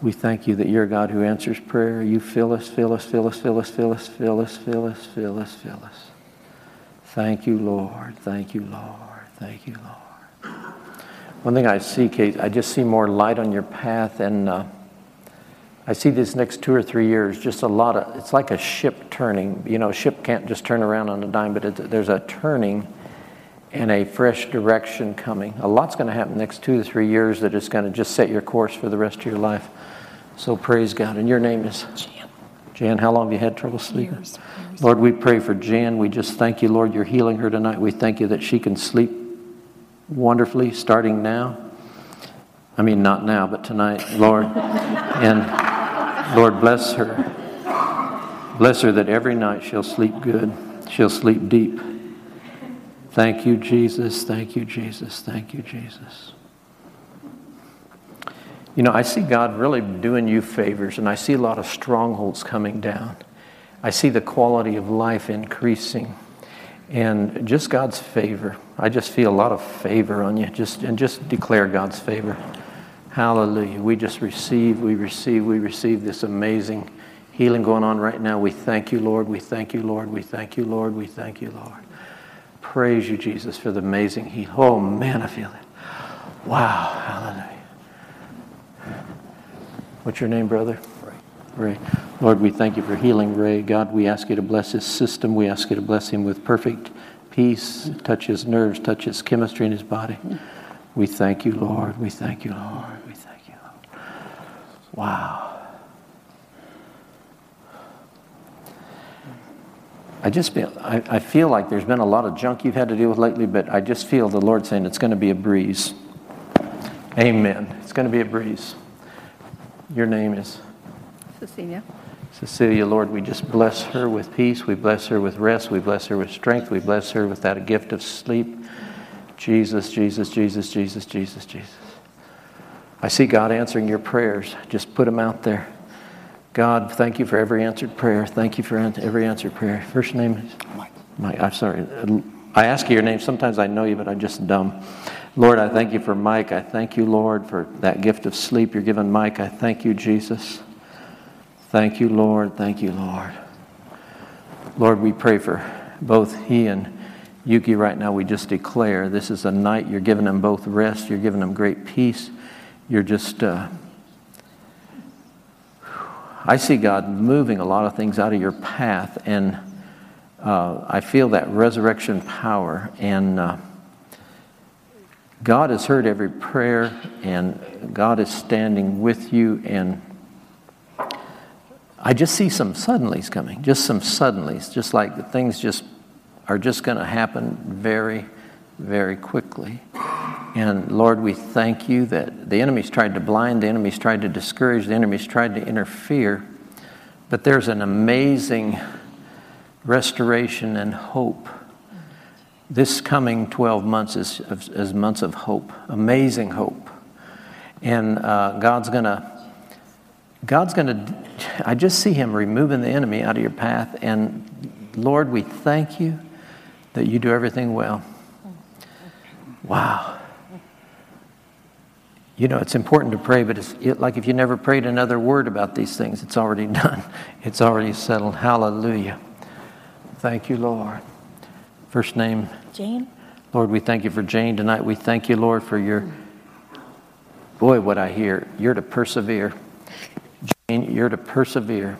we thank you that you're a God who answers prayer. You fill us, fill us, fill us, fill us, fill us, fill us, fill us, fill us, fill us. Thank you, Lord. Thank you, Lord. Thank you, Lord. One thing I see, Kate, I just see more light on your path, and uh, I see these next two or three years just a lot of. It's like a ship turning. You know, a ship can't just turn around on a dime, but it, there's a turning and a fresh direction coming. A lot's going to happen next two to three years that is going to just set your course for the rest of your life. So praise God. And your name is Jan. Jan. How long have you had trouble sleeping? Years, years. Lord, we pray for Jan. We just thank you, Lord, you're healing her tonight. We thank you that she can sleep wonderfully starting now. I mean, not now, but tonight, Lord. *laughs* and Lord, bless her. Bless her that every night she'll sleep good, she'll sleep deep. Thank you, Jesus. Thank you, Jesus. Thank you, Jesus. You know, I see God really doing you favors, and I see a lot of strongholds coming down. I see the quality of life increasing, and just God's favor. I just feel a lot of favor on you. Just and just declare God's favor. Hallelujah. We just receive, we receive, we receive this amazing healing going on right now. We thank you, Lord. We thank you, Lord. We thank you, Lord. We thank you, Lord. Praise you, Jesus, for the amazing healing. Oh man, I feel it. Wow. Hallelujah. What's your name, brother? Ray. Ray. Lord, we thank you for healing Ray. God, we ask you to bless his system. We ask you to bless him with perfect peace, touch his nerves, touch his chemistry in his body. We thank you, Lord. We thank you, Lord. We thank you, Lord. Wow. I just feel, I, I feel like there's been a lot of junk you've had to deal with lately, but I just feel the Lord saying it's going to be a breeze. Amen. It's going to be a breeze. Your name is Cecilia. Cecilia. Lord, we just bless her with peace. We bless her with rest. We bless her with strength. We bless her with that gift of sleep. Jesus, Jesus, Jesus, Jesus, Jesus, Jesus. I see God answering your prayers. Just put them out there. God, thank you for every answered prayer. Thank you for every answered prayer. First name is Mike. Mike. I'm sorry. I ask you your name. Sometimes I know you, but I'm just dumb. Lord, I thank you for Mike. I thank you, Lord, for that gift of sleep you're giving Mike. I thank you, Jesus. Thank you, Lord. Thank you, Lord. Lord, we pray for both he and Yuki right now. We just declare this is a night you're giving them both rest. You're giving them great peace. You're just. Uh, I see God moving a lot of things out of your path, and uh, I feel that resurrection power. And uh, God has heard every prayer, and God is standing with you. And I just see some suddenlies coming, just some suddenlies, just like things just are just going to happen very, very quickly. And Lord, we thank you that the enemy's tried to blind, the enemy's tried to discourage, the enemy's tried to interfere. But there's an amazing restoration and hope. This coming 12 months is, is months of hope, amazing hope. And uh, God's going to, God's going to, I just see Him removing the enemy out of your path. And Lord, we thank you that you do everything well. Wow. You know, it's important to pray, but it's like if you never prayed another word about these things, it's already *laughs* done. It's already settled. Hallelujah. Thank you, Lord. First name? Jane. Lord, we thank you for Jane tonight. We thank you, Lord, for your, boy, what I hear. You're to persevere. Jane, you're to persevere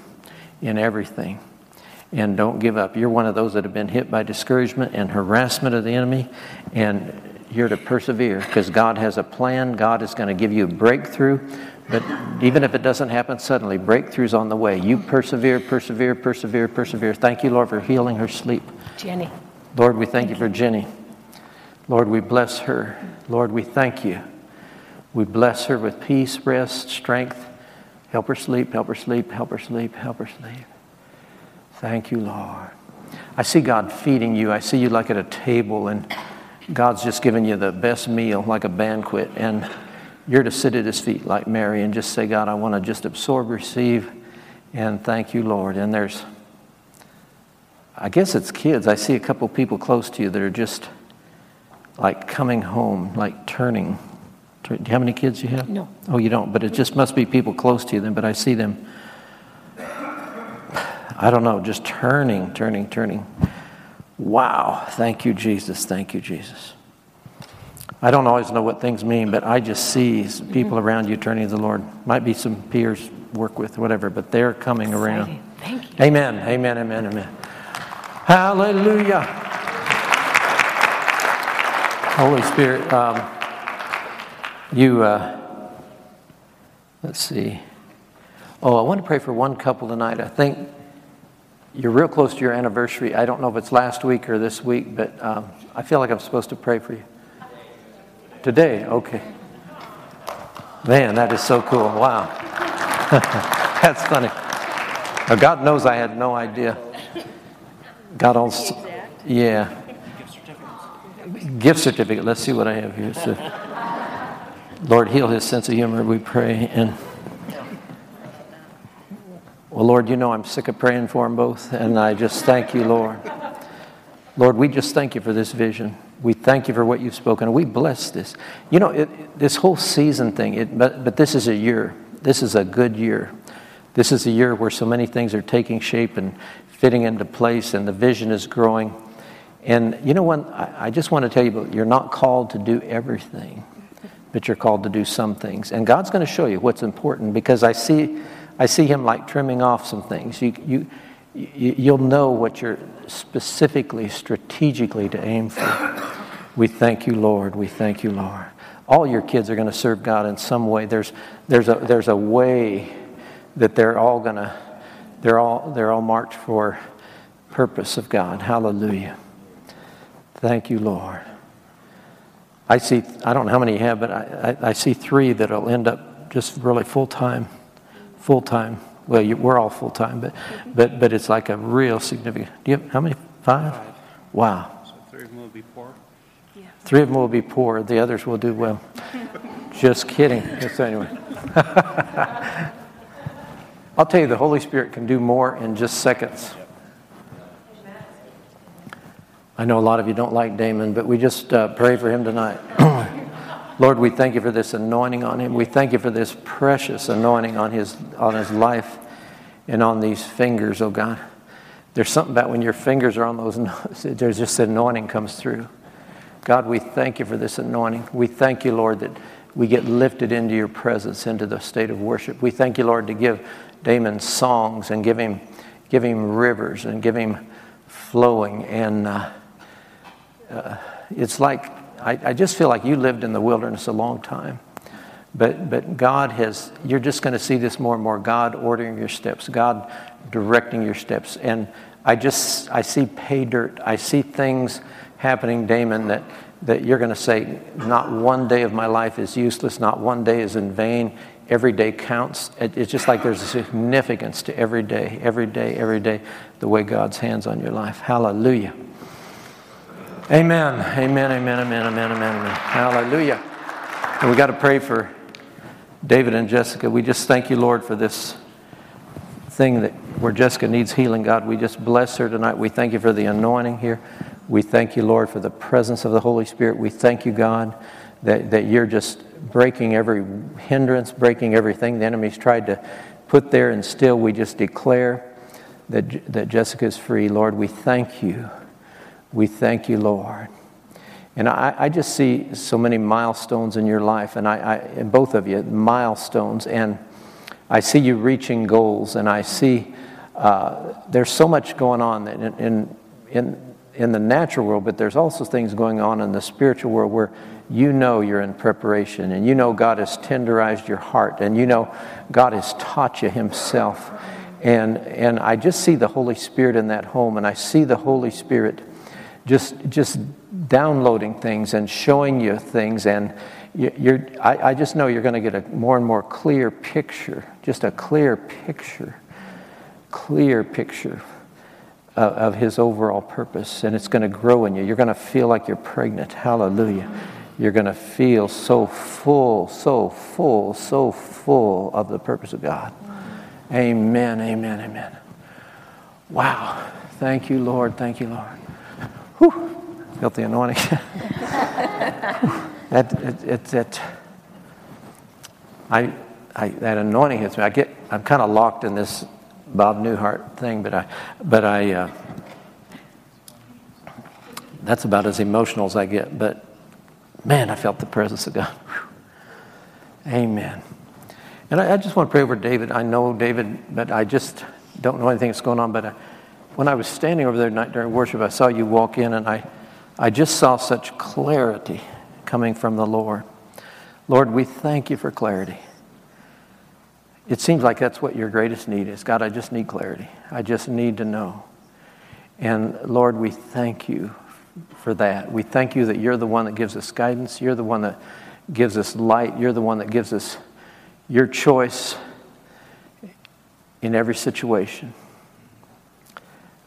in everything and don't give up. You're one of those that have been hit by discouragement and harassment of the enemy, and you're to persevere because God has a plan. God is going to give you a breakthrough. But even if it doesn't happen suddenly, breakthrough's on the way. You persevere, persevere, persevere, persevere. Thank you, Lord, for healing her sleep. Jenny. Lord, we thank you for Jenny. Lord, we bless her. Lord, we thank you. We bless her with peace, rest, strength. Help her sleep, help her sleep, help her sleep, help her sleep. Thank you, Lord. I see God feeding you. I see you like at a table and God's just given you the best meal, like a banquet, and you're to sit at his feet like Mary and just say, God, I want to just absorb, receive, and thank you, Lord. And there's, I guess it's kids. I see a couple people close to you that are just like coming home, like turning. Do you have any kids you have? No. Oh, you don't, but it just must be people close to you then, but I see them. I don't know, just turning, turning, turning. Wow. Thank you, Jesus. Thank you, Jesus. I don't always know what things mean, but I just see people mm-hmm. around you turning to the Lord. Might be some peers work with, whatever, but they're coming around. Thank you. Amen. Amen. Amen. Amen. Hallelujah. Holy Spirit, um, you, uh, let's see. Oh, I want to pray for one couple tonight. I think you're real close to your anniversary. I don't know if it's last week or this week, but um, I feel like I'm supposed to pray for you. Today, okay. Man, that is so cool. Wow. *laughs* That's funny. Now, God knows I had no idea. God also, yeah. Gift certificate. Let's see what I have here. So, Lord, heal his sense of humor, we pray. And well, Lord, you know I'm sick of praying for them both, and I just thank you, Lord. Lord, we just thank you for this vision. We thank you for what you've spoken. We bless this. You know, it, this whole season thing, it, but, but this is a year. This is a good year. This is a year where so many things are taking shape and fitting into place, and the vision is growing. And you know what? I, I just want to tell you, you're not called to do everything, but you're called to do some things. And God's going to show you what's important because I see I see him like trimming off some things. You, you, you, you'll know what you're specifically, strategically to aim for. We thank you, Lord. We thank you, Lord. All your kids are going to serve God in some way. There's, there's, a, there's a way that they're all going to, they're all, they're all marked for purpose of God. Hallelujah. Thank you, Lord. I see, I don't know how many you have, but I, I, I see three that'll end up just really full time. Full time. Well, you, we're all full time, but, but, but it's like a real significant. Do you have, how many? Five? Five. Wow. So three of them will be poor. Yeah. Three of them will be poor, the others will do well. Just kidding. Yes, anyway. *laughs* I'll tell you, the Holy Spirit can do more in just seconds. I know a lot of you don't like Damon, but we just uh, pray for him tonight. *clears throat* Lord, we thank you for this anointing on him. We thank you for this precious anointing on his, on his life and on these fingers, oh God. There's something about when your fingers are on those, *laughs* there's just anointing comes through. God, we thank you for this anointing. We thank you, Lord, that we get lifted into your presence, into the state of worship. We thank you, Lord, to give Damon songs and give him, give him rivers and give him flowing. And uh, uh, it's like, I, I just feel like you lived in the wilderness a long time. But, but God has, you're just going to see this more and more God ordering your steps, God directing your steps. And I just, I see pay dirt. I see things happening, Damon, that, that you're going to say, not one day of my life is useless, not one day is in vain. Every day counts. It, it's just like there's a significance to every day, every day, every day, the way God's hands on your life. Hallelujah. Amen. Amen. Amen. Amen. Amen. Amen. Amen. Hallelujah. And we got to pray for David and Jessica. We just thank you, Lord, for this thing that where Jessica needs healing. God, we just bless her tonight. We thank you for the anointing here. We thank you, Lord, for the presence of the Holy Spirit. We thank you, God, that, that you're just breaking every hindrance, breaking everything the enemy's tried to put there, and still we just declare that, that Jessica is free. Lord, we thank you. We thank you, Lord. And I, I just see so many milestones in your life, and I, I and both of you, milestones, and I see you reaching goals, and I see uh, there's so much going on in, in, in, in the natural world, but there's also things going on in the spiritual world where you know you're in preparation, and you know God has tenderized your heart, and you know God has taught you Himself. And, and I just see the Holy Spirit in that home, and I see the Holy Spirit just, just downloading things and showing you things. And you're, I, I just know you're going to get a more and more clear picture, just a clear picture, clear picture of, of His overall purpose. And it's going to grow in you. You're going to feel like you're pregnant. Hallelujah. You're going to feel so full, so full, so full of the purpose of God. Amen, amen, amen. Wow. Thank you, Lord. Thank you, Lord. Whew. Felt the anointing. *laughs* that, it, it, it, I, I, that anointing hits me. I get, I'm kind of locked in this Bob Newhart thing, but I, but I, uh, that's about as emotional as I get. But man, I felt the presence of God. Amen. And I, I, just want to pray over David. I know David, but I just don't know anything that's going on. But I, when I was standing over there tonight during worship, I saw you walk in, and I, I just saw such clarity coming from the Lord. Lord, we thank you for clarity. It seems like that's what your greatest need is. God, I just need clarity. I just need to know. And Lord, we thank you for that. We thank you that you're the one that gives us guidance. You're the one that gives us light. You're the one that gives us your choice in every situation.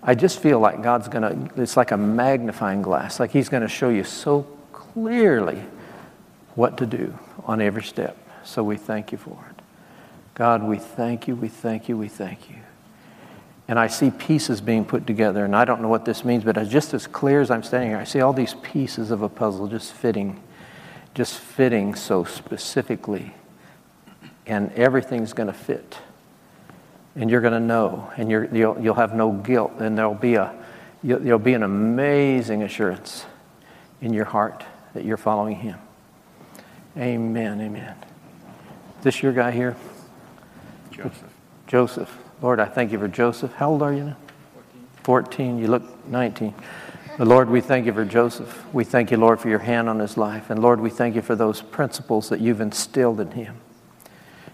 I just feel like God's going to, it's like a magnifying glass, like He's going to show you so clearly what to do on every step. So we thank you for it. God, we thank you, we thank you, we thank you. And I see pieces being put together, and I don't know what this means, but just as clear as I'm standing here, I see all these pieces of a puzzle just fitting, just fitting so specifically. And everything's going to fit and you're going to know, and you will you'll, you'll have no guilt, and there'll be, a, there'll be an amazing assurance in your heart that you're following Him. Amen, amen. This your guy here? Joseph. Joseph. Lord, I thank you for Joseph. How old are you now? 14. 14. You look 19. But Lord, we thank you for Joseph. We thank you, Lord, for your hand on his life. And Lord, we thank you for those principles that you've instilled in him.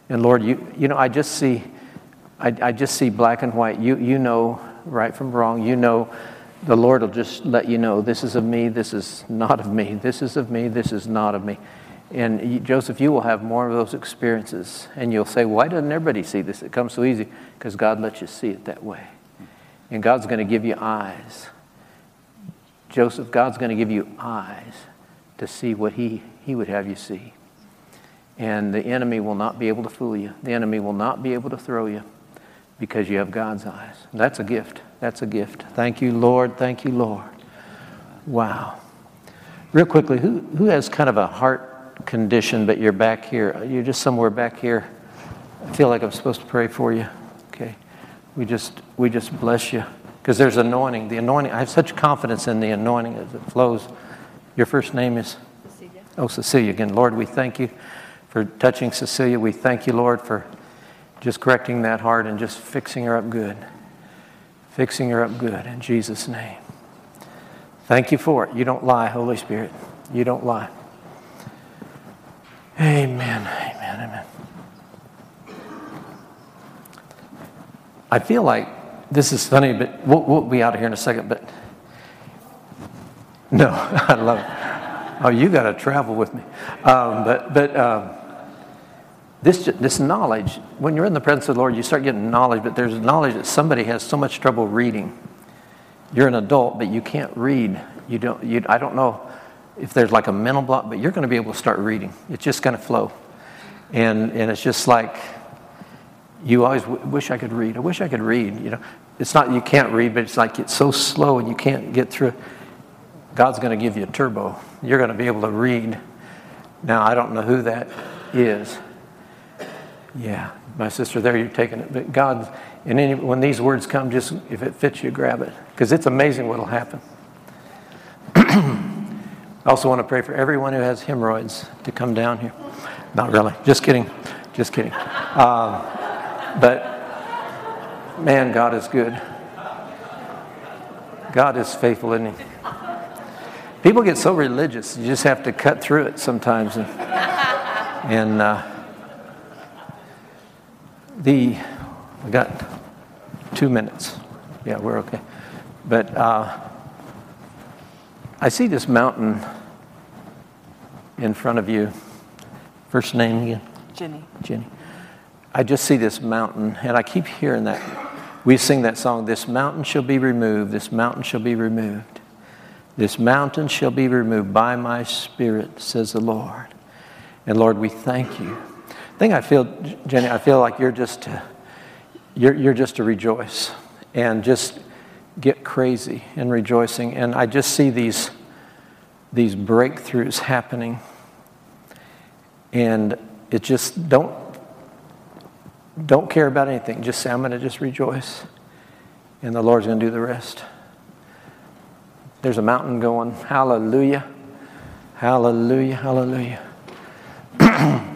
And Lord, you, you know, I just see I, I just see black and white. You, you know right from wrong. You know, the Lord will just let you know this is of me, this is not of me, this is of me, this is not of me. And you, Joseph, you will have more of those experiences. And you'll say, why doesn't everybody see this? It comes so easy because God lets you see it that way. And God's going to give you eyes. Joseph, God's going to give you eyes to see what he, he would have you see. And the enemy will not be able to fool you. The enemy will not be able to throw you because you have God's eyes. That's a gift. That's a gift. Thank you, Lord. Thank you, Lord. Wow. Real quickly, who, who has kind of a heart condition, but you're back here? You're just somewhere back here. I feel like I'm supposed to pray for you. Okay. We just, we just bless you because there's anointing. The anointing, I have such confidence in the anointing as it flows. Your first name is? Cecilia. Oh, Cecilia again. Lord, we thank you for touching Cecilia. We thank you, Lord, for just correcting that heart and just fixing her up good. Fixing her up good in Jesus' name. Thank you for it. You don't lie, Holy Spirit. You don't lie. Amen. Amen. Amen. I feel like this is funny, but we'll, we'll be out of here in a second. But no, *laughs* I love it. Oh, you got to travel with me. Um, but but um, this this knowledge, when you're in the presence of the Lord, you start getting knowledge. But there's knowledge that somebody has so much trouble reading. You're an adult, but you can't read. You don't. You, I don't know if there's like a mental block, but you're going to be able to start reading. It's just going to flow, and and it's just like you always w- wish I could read. I wish I could read. You know, it's not you can't read, but it's like it's so slow and you can't get through. God's going to give you a turbo. You're going to be able to read. Now I don't know who that is. Yeah, my sister, there you're taking it. But God, and any, when these words come, just if it fits you, grab it because it's amazing what'll happen. *clears throat* I also want to pray for everyone who has hemorrhoids to come down here. Not really. Just kidding. Just kidding. Um, but man, God is good. God is faithful, isn't He? People get so religious, you just have to cut through it sometimes. And, and uh, the, we got two minutes. Yeah, we're okay. But uh, I see this mountain in front of you. First name again? Jenny. Jenny. I just see this mountain, and I keep hearing that. We sing that song, This mountain shall be removed, this mountain shall be removed. This mountain shall be removed by my spirit, says the Lord. And Lord, we thank you. Thing I feel, Jenny, I feel like you're just to, you're, you're just to rejoice and just get crazy in rejoicing. And I just see these, these breakthroughs happening. And it just don't don't care about anything. Just say, I'm going to just rejoice. And the Lord's going to do the rest. There's a mountain going, hallelujah, hallelujah, hallelujah. *clears throat*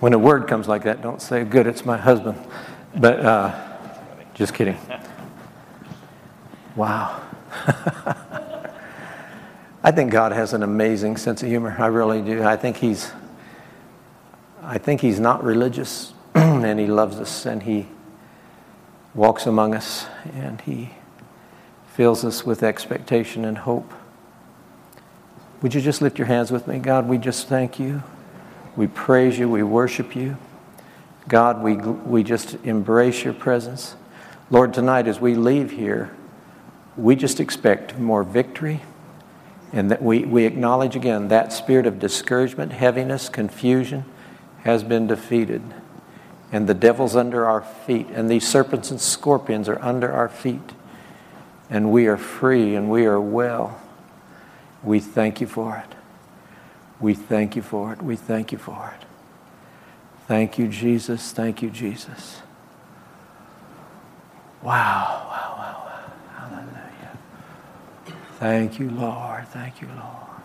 when a word comes like that, don't say, good, it's my husband. But uh, just kidding. Wow. *laughs* I think God has an amazing sense of humor. I really do. I think he's I think he's not religious *clears throat* and He loves us and He walks among us and He fills us with expectation and hope. Would you just lift your hands with me? God, we just thank you. We praise you. We worship you. God, we, we just embrace your presence. Lord, tonight as we leave here, we just expect more victory and that we, we acknowledge again that spirit of discouragement, heaviness, confusion has been defeated and the devil's under our feet, and these serpents and scorpions are under our feet, and we are free and we are well. We thank you for it. We thank you for it. We thank you for it. Thank you, Jesus. Thank you, Jesus. Wow, wow, wow, wow. Hallelujah. Thank you, Lord. Thank you, Lord.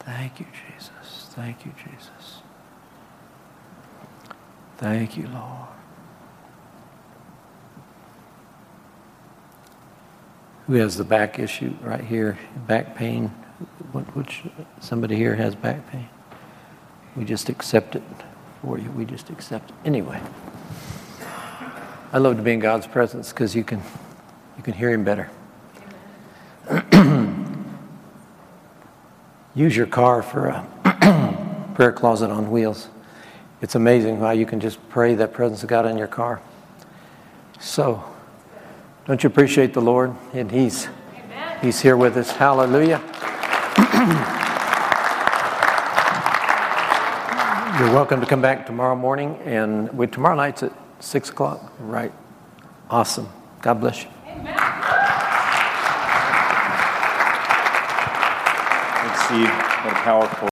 Thank you, Jesus. Thank you, Jesus. Thank you, Lord. Who has the back issue right here? Back pain? Which somebody here has back pain? We just accept it for you. We just accept it. Anyway. I love to be in God's presence because you can, you can hear Him better. *clears throat* Use your car for a *clears throat* prayer closet on wheels. It's amazing how you can just pray that presence of God in your car. So, don't you appreciate the Lord? And He's He's here with us. Hallelujah. *clears throat* You're welcome to come back tomorrow morning, and we, tomorrow night's at six o'clock. Right. Awesome. God bless you. Let's see what a powerful